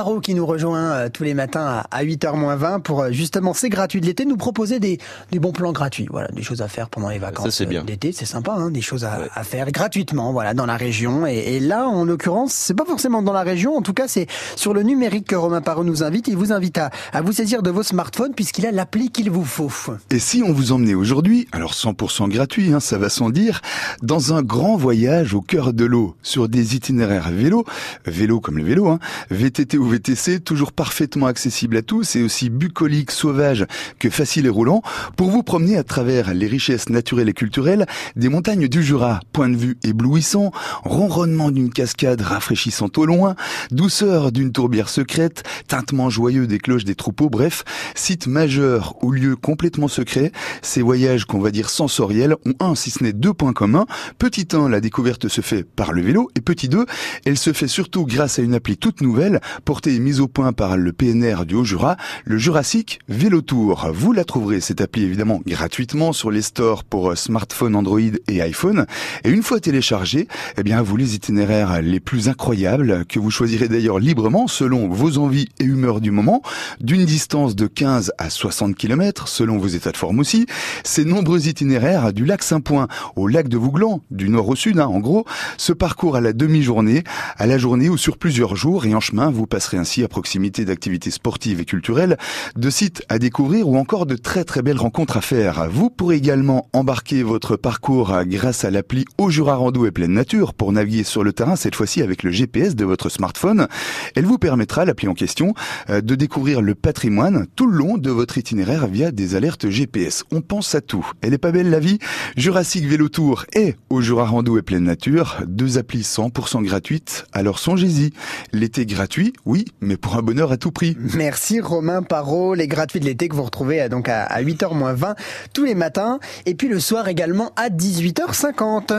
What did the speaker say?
Paro qui nous rejoint euh, tous les matins à 8h20 pour euh, justement c'est gratuit. De l'été nous proposer des, des bons plans gratuits. Voilà des choses à faire pendant les vacances Ça, c'est bien. euh, d'été c'est sympa hein, des choses à, Ouais. à faire gratuitement voilà dans la région. Et, et là en l'occurrence c'est pas forcément dans la région. En tout cas c'est sur le numérique que Romain Parot nous invite. Il vous invite à, à vous saisir de vos smartphones puisqu'il a l'appli qu'il vous faut. Et si on vous emmenait aujourd'hui, alors 100% gratuit, hein, ça va sans dire, dans un grand voyage au cœur de l'eau, sur des itinéraires vélo, vélo comme le vélo, hein, VTT ou VTC, toujours parfaitement accessible à tous et aussi bucolique, sauvage que facile et roulant, pour vous promener à travers les richesses naturelles et culturelles des montagnes du Jura, point de vue éblouissant, ronronnement d'une cascade rafraîchissante au loin, douceur d'une tourbière secrète, tintement joyeux des cloches des troupeaux, bref, site majeur ou lieu complètement secret, ces voyages qu'on va dire sensoriels ont un, si ce n'est deux points communs. Petit 1, la découverte se fait par le vélo, et petit 2, elle se fait surtout grâce à une appli toute nouvelle, et mise au point par le PNR du Haut-Jura, le Jurassic Vélo Tour. Vous la trouverez, cette appli évidemment, gratuitement sur les stores pour euh, smartphone Android et iPhone. Et une fois téléchargée, eh bien, vous les itinéraires les plus incroyables, que vous choisirez d'ailleurs librement selon vos envies et humeurs du moment, d'une distance de 15 à 60 km, selon vos états de forme aussi. Ces nombreux itinéraires du lac Saint-Point au lac de Vouglan, du nord au sud, hein, en gros, se parcourent à la demi-journée, à la journée ou sur plusieurs jours, et en chemin, vous passerez ainsi à proximité d'activités sportives et culturelles, de sites à découvrir ou encore de très très belles rencontres à faire. Vous pourrez également embarquer votre parcours grâce à l'appli Au Jura Rando et Pleine Nature pour naviguer sur le terrain, cette fois-ci avec le GPS de votre smartphone. Elle vous permettra, l'appli en question, euh, de découvrir le patrimoine tout le long de votre itinéraire via des alertes GPS. On pense à tout. Elle est pas belle la vie? Jurassic Vélo Tour et Au Jura Rando et Pleine Nature, deux applis 100% gratuites. Alors songez-y. L'été gratuit, oui, mais pour un bonheur à tout prix. Merci Romain Parot, les gratuits de l'été que vous retrouvez euh, donc à, à 8h20 tous les matins. Et puis le soir également à 18h50